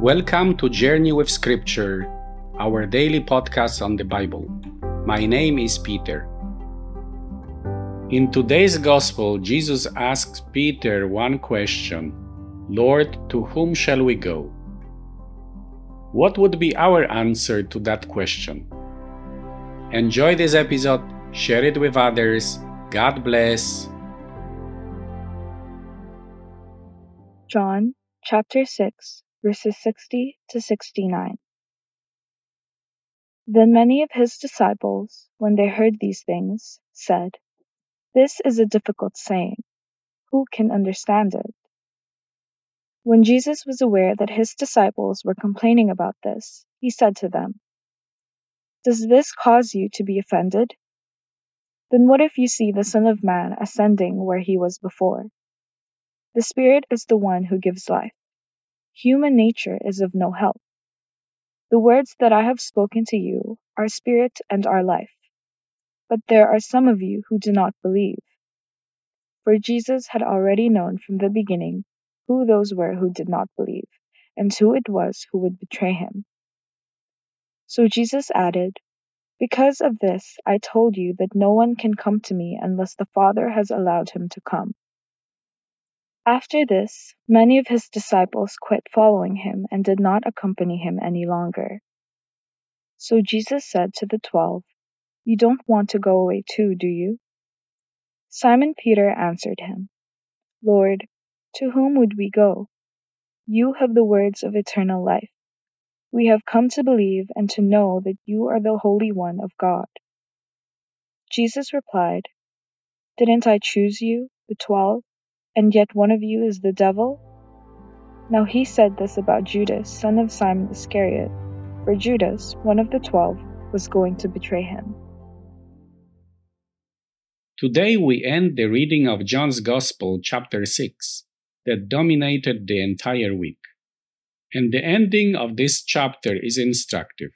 Welcome to Journey with Scripture, our daily podcast on the Bible. My name is Peter. In today's Gospel, Jesus asks Peter one question Lord, to whom shall we go? What would be our answer to that question? Enjoy this episode, share it with others. God bless. John chapter 6 verses 60 to 69. Then many of his disciples, when they heard these things, said, This is a difficult saying. Who can understand it? When Jesus was aware that his disciples were complaining about this, he said to them, Does this cause you to be offended? Then what if you see the Son of Man ascending where he was before? The Spirit is the one who gives life Human nature is of no help. The words that I have spoken to you are spirit and are life. But there are some of you who do not believe. For Jesus had already known from the beginning who those were who did not believe, and who it was who would betray him. So Jesus added, Because of this I told you that no one can come to me unless the Father has allowed him to come. After this, many of his disciples quit following him and did not accompany him any longer. So Jesus said to the twelve, You don't want to go away too, do you? Simon Peter answered him, Lord, to whom would we go? You have the words of eternal life. We have come to believe and to know that you are the Holy One of God. Jesus replied, Didn't I choose you, the twelve? And yet one of you is the devil? Now he said this about Judas, son of Simon Iscariot, for Judas, one of the twelve, was going to betray him. Today we end the reading of John's Gospel, chapter 6, that dominated the entire week. And the ending of this chapter is instructive.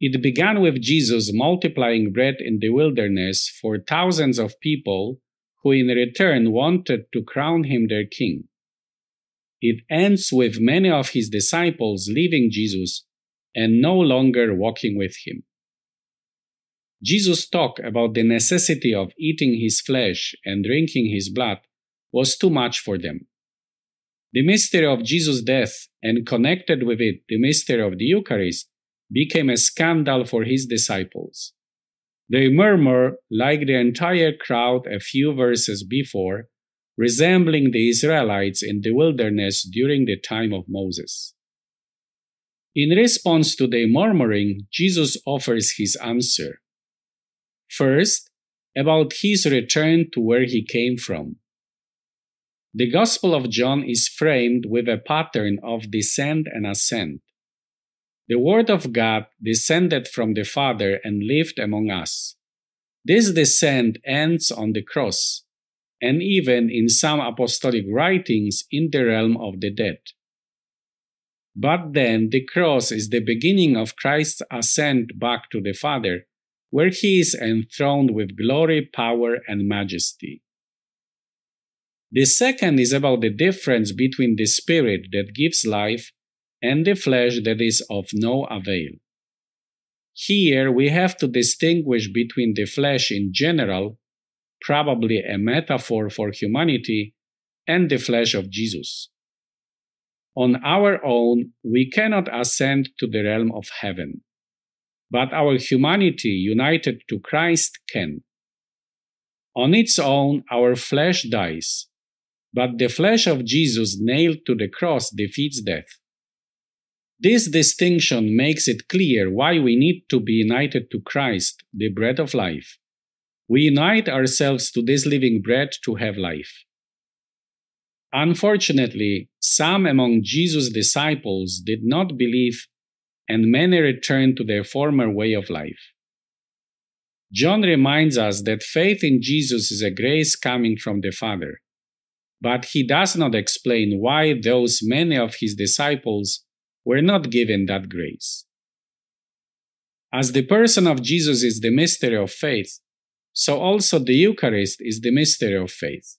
It began with Jesus multiplying bread in the wilderness for thousands of people who in return wanted to crown him their king. It ends with many of his disciples leaving Jesus and no longer walking with him. Jesus' talk about the necessity of eating his flesh and drinking his blood was too much for them. The mystery of Jesus' death and connected with it the mystery of the Eucharist became a scandal for his disciples. They murmur like the entire crowd a few verses before, resembling the Israelites in the wilderness during the time of Moses. In response to their murmuring, Jesus offers his answer. First, about his return to where he came from. The Gospel of John is framed with a pattern of descent and ascent. The Word of God descended from the Father and lived among us. This descent ends on the cross, and even in some apostolic writings in the realm of the dead. But then the cross is the beginning of Christ's ascent back to the Father, where he is enthroned with glory, power, and majesty. The second is about the difference between the Spirit that gives life and the flesh that is of no avail. Here we have to distinguish between the flesh in general, probably a metaphor for humanity, and the flesh of Jesus. On our own, we cannot ascend to the realm of heaven, but our humanity united to Christ can. On its own, our flesh dies, but the flesh of Jesus nailed to the cross defeats death. This distinction makes it clear why we need to be united to Christ, the bread of life. We unite ourselves to this living bread to have life. Unfortunately, some among Jesus' disciples did not believe, and many returned to their former way of life. John reminds us that faith in Jesus is a grace coming from the Father, but he does not explain why those many of his disciples were not given that grace. As the person of Jesus is the mystery of faith, so also the Eucharist is the mystery of faith.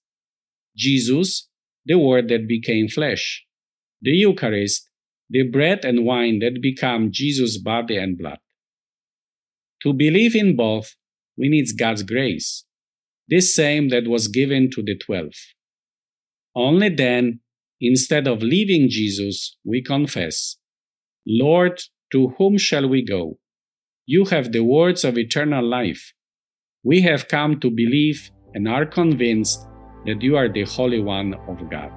Jesus, the Word that became flesh, the Eucharist, the bread and wine that become Jesus' body and blood. To believe in both, we need God's grace, this same that was given to the twelve. Only then, instead of leaving Jesus, we confess, Lord, to whom shall we go? You have the words of eternal life. We have come to believe and are convinced that you are the Holy One of God.